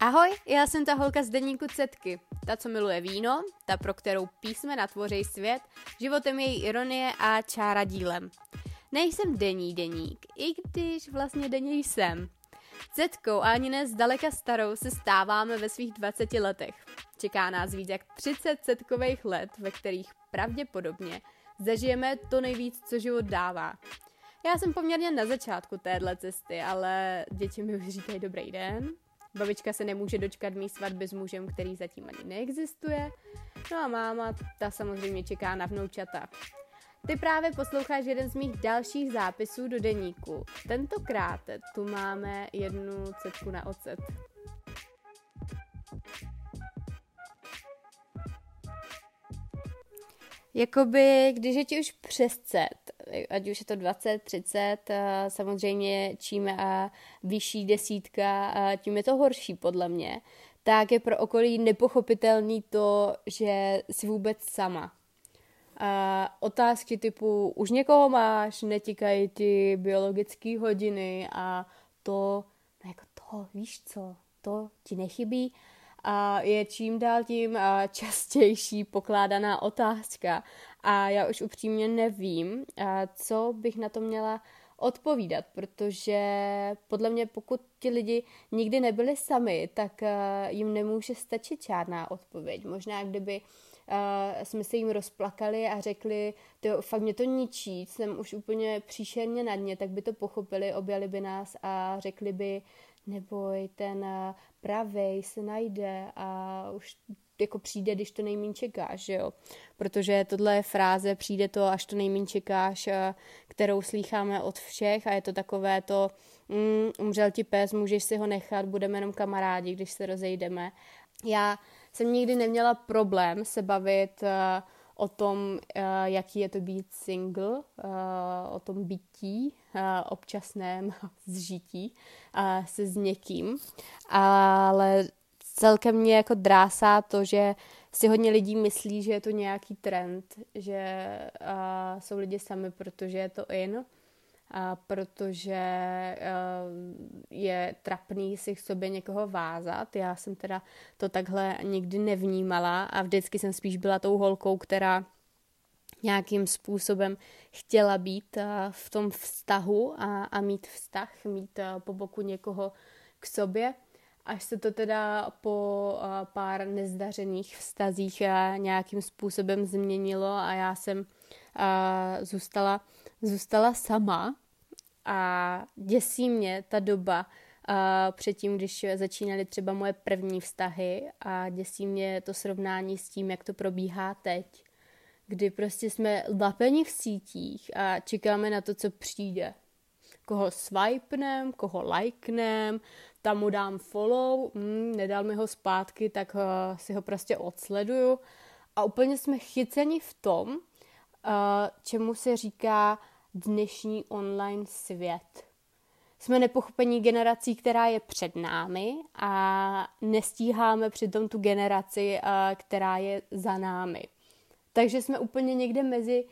Ahoj, já jsem ta holka z deníku Cetky, ta, co miluje víno, ta, pro kterou písmena tvoří svět, životem její ironie a čára dílem. Nejsem denní deník, i když vlastně denně jsem. Zetkou a ani ne zdaleka starou se stáváme ve svých 20 letech. Čeká nás víc jak 30 setkových let, ve kterých pravděpodobně zažijeme to nejvíc, co život dává. Já jsem poměrně na začátku téhle cesty, ale děti mi už říkají dobrý den, Babička se nemůže dočkat mý svatby s mužem, který zatím ani neexistuje. No a máma, ta samozřejmě čeká na vnoučata. Ty právě posloucháš jeden z mých dalších zápisů do deníku. Tentokrát tu máme jednu cetku na ocet. Jakoby, když je ti už přes cet, ať už je to 20, 30, samozřejmě čím vyšší desítka, tím je to horší podle mě, tak je pro okolí nepochopitelný to, že jsi vůbec sama. A otázky typu, už někoho máš, netikají ti biologické hodiny a to, no jako to, víš co, to ti nechybí je čím dál tím častější pokládaná otázka a já už upřímně nevím, co bych na to měla odpovídat, protože podle mě pokud ti lidi nikdy nebyli sami, tak jim nemůže stačit žádná odpověď. Možná kdyby jsme se jim rozplakali a řekli, to fakt mě to ničí, jsem už úplně příšerně na dně, tak by to pochopili, objali by nás a řekli by, neboj, ten pravej se najde a už jako přijde, když to nejmín čekáš, jo. Protože tohle je fráze, přijde to, až to nejmín čekáš, kterou slýcháme od všech a je to takové to, mm, umřel ti pes, můžeš si ho nechat, budeme jenom kamarádi, když se rozejdeme. Já jsem nikdy neměla problém se bavit uh, o tom, uh, jaký je to být single, uh, o tom bytí, uh, občasném zžití se s někým, ale celkem mě jako drásá to, že si hodně lidí myslí, že je to nějaký trend, že jsou lidi sami, protože je to in, protože uh, je trapný si k sobě někoho vázat. Já jsem teda to takhle nikdy nevnímala a vždycky jsem spíš byla tou holkou, která nějakým způsobem chtěla být uh, v tom vztahu a, a mít vztah, mít uh, po boku někoho k sobě. Až se to teda po pár nezdařených vztazích nějakým způsobem změnilo a já jsem uh, zůstala zůstala sama a děsí mě ta doba předtím, když začínaly třeba moje první vztahy a děsí mě to srovnání s tím, jak to probíhá teď, kdy prostě jsme lapeni v sítích a čekáme na to, co přijde. Koho swipenem, koho likenem, tam mu dám follow, mm, nedal mi ho zpátky, tak uh, si ho prostě odsleduju. A úplně jsme chyceni v tom, čemu se říká dnešní online svět. Jsme nepochopení generací, která je před námi a nestíháme přitom tu generaci, která je za námi. Takže jsme úplně někde mezi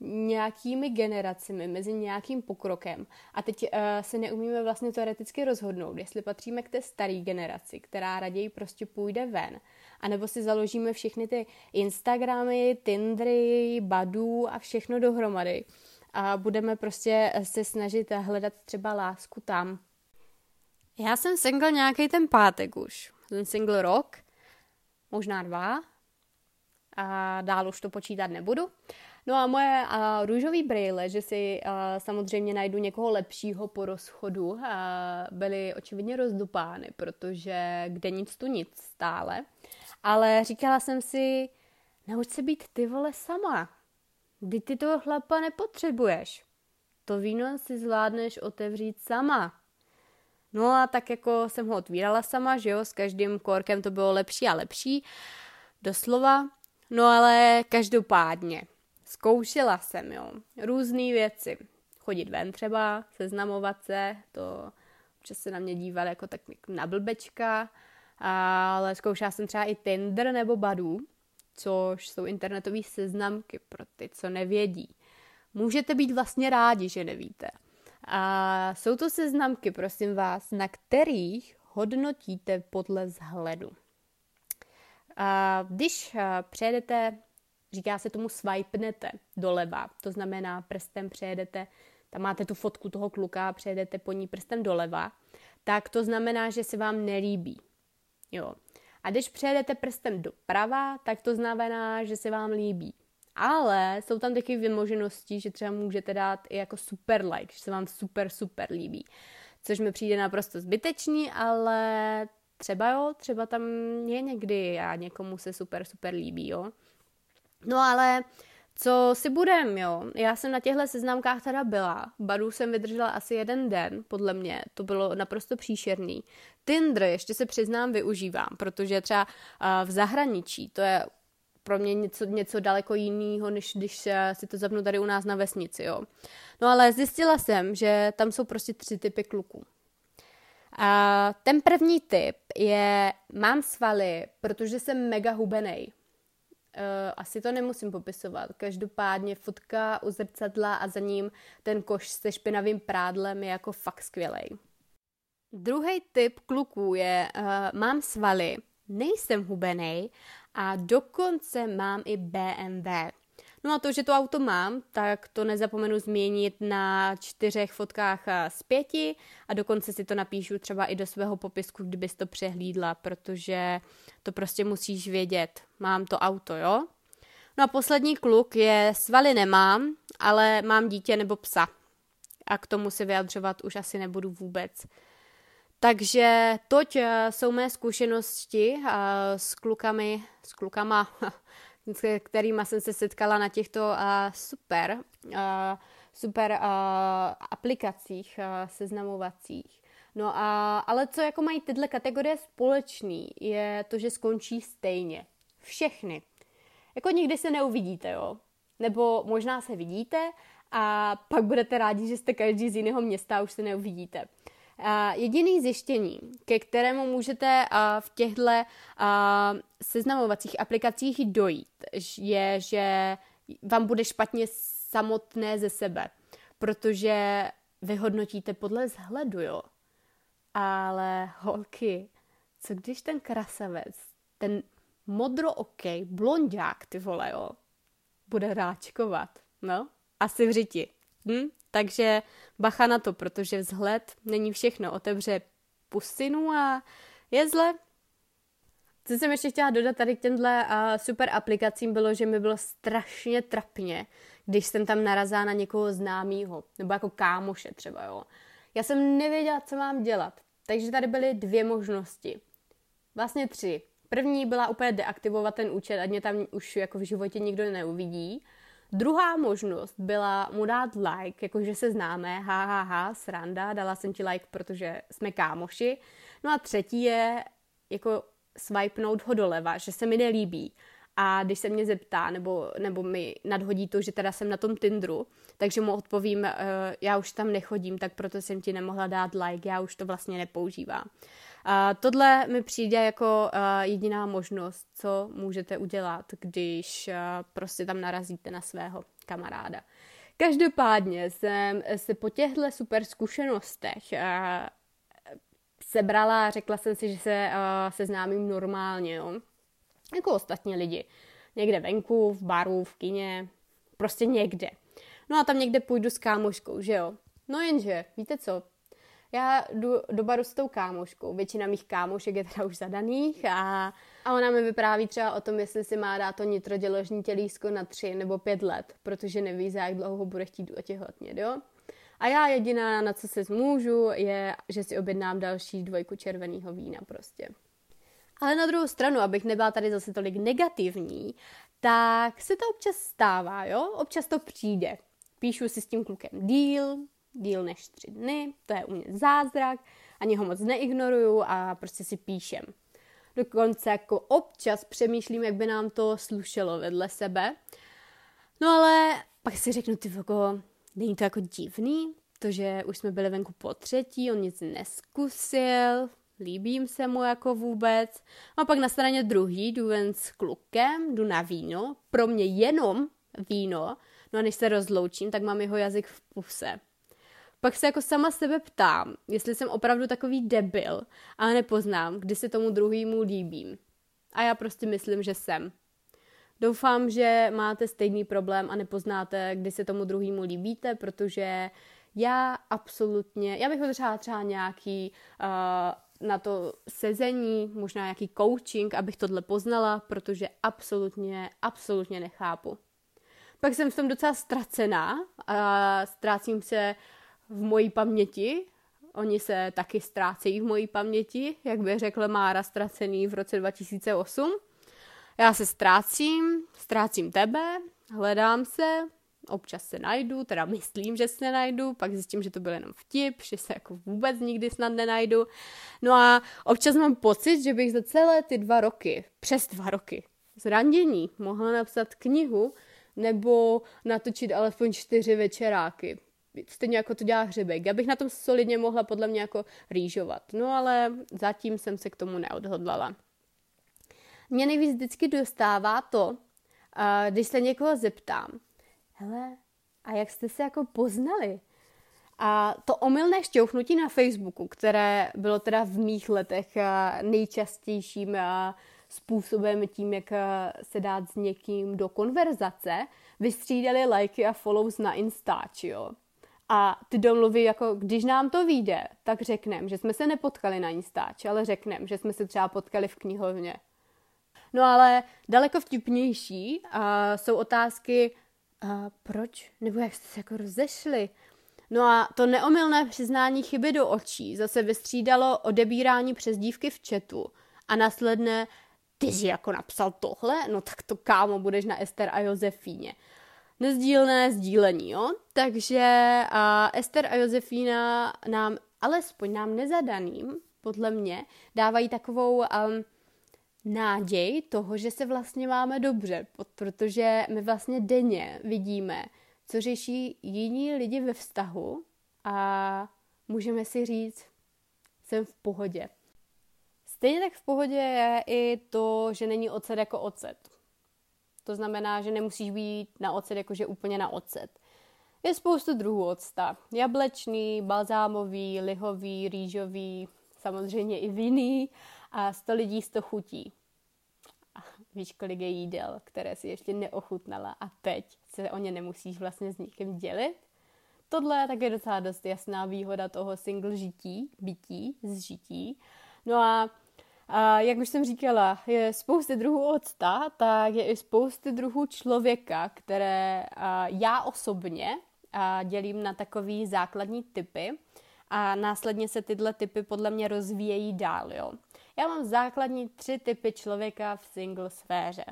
nějakými generacemi, mezi nějakým pokrokem. A teď uh, se neumíme vlastně teoreticky rozhodnout, jestli patříme k té staré generaci, která raději prostě půjde ven, anebo si založíme všechny ty Instagramy, Tindery, Badů a všechno dohromady a budeme prostě se snažit hledat třeba lásku tam. Já jsem single nějaký ten pátek už. Jsem single rok, možná dva a dál už to počítat nebudu. No a moje uh, růžový brýle, že si uh, samozřejmě najdu někoho lepšího po rozchodu, uh, byly očividně rozdupány, protože kde nic tu nic stále. Ale říkala jsem si, nauč se být ty vole sama. Kdy ty toho chlapa nepotřebuješ. To víno si zvládneš otevřít sama. No a tak jako jsem ho otvírala sama, že jo, s každým korkem to bylo lepší a lepší, doslova. No ale každopádně, zkoušela jsem, jo, různé věci. Chodit ven třeba, seznamovat se, to občas se na mě díval jako tak na blbečka, ale zkoušela jsem třeba i Tinder nebo Badu, což jsou internetové seznamky pro ty, co nevědí. Můžete být vlastně rádi, že nevíte. A jsou to seznamky, prosím vás, na kterých hodnotíte podle vzhledu. A když přejedete, říká se tomu swipenete doleva, to znamená prstem přejedete, tam máte tu fotku toho kluka a přejedete po ní prstem doleva, tak to znamená, že se vám nelíbí. Jo. A když přejedete prstem doprava, tak to znamená, že se vám líbí. Ale jsou tam taky vymoženosti, že třeba můžete dát i jako super like, že se vám super, super líbí. Což mi přijde naprosto zbytečný, ale třeba jo, třeba tam je někdy a někomu se super, super líbí, jo. No ale co si budem, jo. Já jsem na těchto seznamkách teda byla. Baru jsem vydržela asi jeden den, podle mě. To bylo naprosto příšerný. Tinder ještě se přiznám využívám, protože třeba v zahraničí, to je pro mě něco, něco daleko jiného, než když si to zapnu tady u nás na vesnici, jo. No ale zjistila jsem, že tam jsou prostě tři typy kluků. A ten první typ je, mám svaly, protože jsem mega hubenej. Uh, asi to nemusím popisovat. Každopádně fotka u zrcadla a za ním ten koš se špinavým prádlem je jako fakt skvělej. Druhý typ kluků je, uh, mám svaly, nejsem hubenej a dokonce mám i BMW. No a to, že to auto mám, tak to nezapomenu změnit na čtyřech fotkách z pěti a dokonce si to napíšu třeba i do svého popisku, kdybys to přehlídla, protože to prostě musíš vědět. Mám to auto, jo? No a poslední kluk je, svaly nemám, ale mám dítě nebo psa. A k tomu se vyjadřovat už asi nebudu vůbec. Takže toť eh, jsou mé zkušenosti eh, s klukami, s klukama, s kterými jsem se setkala na těchto uh, super, super aplikacích seznamovacích. No a, ale co jako mají tyhle kategorie společný, je to, že skončí stejně. Všechny. Jako nikdy se neuvidíte, jo. Nebo možná se vidíte a pak budete rádi, že jste každý z jiného města a už se neuvidíte. Jediný zjištění, ke kterému můžete v těchto seznamovacích aplikacích dojít, je, že vám bude špatně samotné ze sebe, protože vyhodnotíte podle vzhledu, jo. Ale holky, co když ten krasavec, ten modrookej blondák, ty vole, jo, bude ráčkovat, no? Asi v řiti. Hm? Takže bacha na to, protože vzhled není všechno. Otevře pusinu a je zle. Co jsem ještě chtěla dodat tady k těmhle uh, super aplikacím bylo, že mi bylo strašně trapně, když jsem tam narazila na někoho známého, nebo jako kámoše třeba, jo. Já jsem nevěděla, co mám dělat. Takže tady byly dvě možnosti. Vlastně tři. První byla úplně deaktivovat ten účet, ať mě tam už jako v životě nikdo neuvidí. Druhá možnost byla mu dát like, jakože se známe, ha, ha, ha, sranda, dala jsem ti like, protože jsme kámoši. No a třetí je jako swipenout ho doleva, že se mi nelíbí. A když se mě zeptá, nebo, nebo mi nadhodí to, že teda jsem na tom Tinderu, takže mu odpovím, uh, já už tam nechodím, tak proto jsem ti nemohla dát like, já už to vlastně nepoužívám. A tohle mi přijde jako uh, jediná možnost, co můžete udělat, když uh, prostě tam narazíte na svého kamaráda. Každopádně jsem se po těchto super zkušenostech uh, sebrala a řekla jsem si, že se uh, seznámím normálně, jo? Jako ostatní lidi. Někde venku, v baru, v kině, prostě někde. No a tam někde půjdu s kámoškou, že jo? No jenže, víte co, já jdu do baru s tou kámoškou. Většina mých kámošek je teda už zadaných a, a ona mi vypráví třeba o tom, jestli si má dát to nitroděložní tělísko na tři nebo pět let, protože neví, za jak dlouho bude chtít otěhotnět, jo? A já jediná, na co se zmůžu, je, že si objednám další dvojku červeného vína prostě. Ale na druhou stranu, abych nebyla tady zase tolik negativní, tak se to občas stává, jo? Občas to přijde. Píšu si s tím klukem díl, díl než tři dny, to je u mě zázrak, ani ho moc neignoruju a prostě si píšem. Dokonce jako občas přemýšlím, jak by nám to slušelo vedle sebe. No ale pak si řeknu, ty jako, není to jako divný, to, že už jsme byli venku po třetí, on nic neskusil, líbím se mu jako vůbec. A pak na straně druhý jdu ven s klukem, jdu na víno, pro mě jenom víno, no a než se rozloučím, tak mám jeho jazyk v puse Pak se jako sama sebe ptám, jestli jsem opravdu takový debil, ale nepoznám, kdy se tomu druhýmu líbím. A já prostě myslím, že jsem. Doufám, že máte stejný problém a nepoznáte, kdy se tomu druhému líbíte, protože já absolutně, já bych potřebovala třeba nějaký uh, na to sezení, možná nějaký coaching, abych tohle poznala, protože absolutně, absolutně nechápu. Pak jsem v tom docela ztracená a ztrácím se v mojí paměti. Oni se taky ztrácejí v mojí paměti, jak by řekla Mára ztracený v roce 2008. Já se ztrácím, ztrácím tebe, hledám se, občas se najdu, teda myslím, že se najdu, pak zjistím, že to byl jenom vtip, že se jako vůbec nikdy snad nenajdu. No a občas mám pocit, že bych za celé ty dva roky, přes dva roky, z randění mohla napsat knihu nebo natočit alespoň čtyři večeráky. Stejně jako to dělá hřebek. Já bych na tom solidně mohla podle mě jako rýžovat. No ale zatím jsem se k tomu neodhodlala. Mě nejvíc vždycky dostává to, když se někoho zeptám, hele, a jak jste se jako poznali? A to omylné šťouchnutí na Facebooku, které bylo teda v mých letech nejčastějším způsobem tím, jak se dát s někým do konverzace, vystřídali lajky a follows na Instač, jo. A ty domluvy, jako když nám to vyjde, tak řekneme, že jsme se nepotkali na Instač, ale řekneme, že jsme se třeba potkali v knihovně. No ale daleko vtipnější uh, jsou otázky, uh, proč, nebo jak jste se jako rozešli. No a to neomylné přiznání chyby do očí zase vystřídalo odebírání přezdívky v chatu a následné ty jsi jako napsal tohle, no tak to kámo, budeš na Ester a Josefíně. Nezdílné sdílení, jo? Takže uh, Ester a Josefína nám, alespoň nám nezadaným, podle mě, dávají takovou um, náděj toho, že se vlastně máme dobře, protože my vlastně denně vidíme, co řeší jiní lidi ve vztahu a můžeme si říct, jsem v pohodě. Stejně tak v pohodě je i to, že není ocet jako ocet. To znamená, že nemusíš být na ocet jakože úplně na ocet. Je spoustu druhů octa. Jablečný, balzámový, lihový, rýžový, samozřejmě i vinný a 100 lidí 100 chutí. A víš, kolik je jídel, které si ještě neochutnala a teď se o ně nemusíš vlastně s nikým dělit? Tohle je také docela dost jasná výhoda toho single žití, bytí, zžití. No a a jak už jsem říkala, je spousty druhů octa, tak je i spousty druhů člověka, které já osobně dělím na takový základní typy a následně se tyhle typy podle mě rozvíjejí dál. Jo. Já mám základní tři typy člověka v single sféře.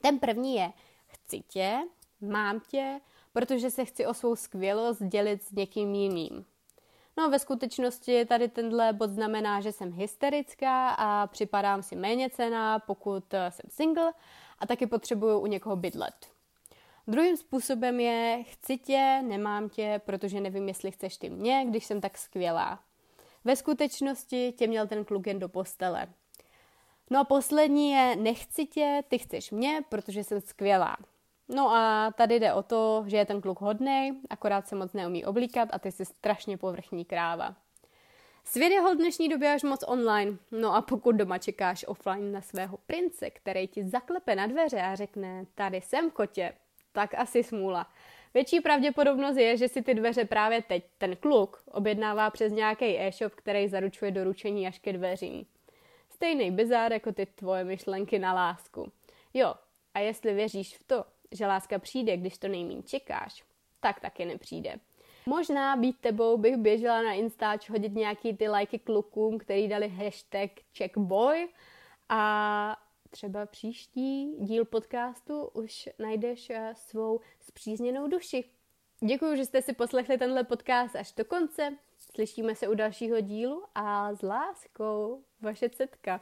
Ten první je chci tě, mám tě, protože se chci o svou skvělost dělit s někým jiným. No ve skutečnosti tady tenhle bod znamená, že jsem hysterická a připadám si méně cená, pokud eh, jsem single a taky potřebuju u někoho bydlet. Druhým způsobem je chci tě, nemám tě, protože nevím, jestli chceš ty mě, když jsem tak skvělá. Ve skutečnosti tě měl ten kluk jen do postele. No a poslední je nechci tě, ty chceš mě, protože jsem skvělá. No a tady jde o to, že je ten kluk hodnej, akorát se moc neumí oblíkat a ty jsi strašně povrchní kráva. Svět je ho v dnešní době až moc online, no a pokud doma čekáš offline na svého prince, který ti zaklepe na dveře a řekne, tady jsem kotě, tak asi smůla. Větší pravděpodobnost je, že si ty dveře právě teď ten kluk objednává přes nějaký e-shop, který zaručuje doručení až ke dveřím. Stejný bizár jako ty tvoje myšlenky na lásku. Jo, a jestli věříš v to, že láska přijde, když to nejmín čekáš, tak taky nepřijde. Možná být tebou bych běžela na Instač hodit nějaký ty lajky klukům, který dali hashtag checkboy a třeba příští díl podcastu už najdeš eh, svou zpřízněnou duši. Děkuji, že jste si poslechli tenhle podcast až do konce. Slyšíme se u dalšího dílu a s láskou vaše cetka.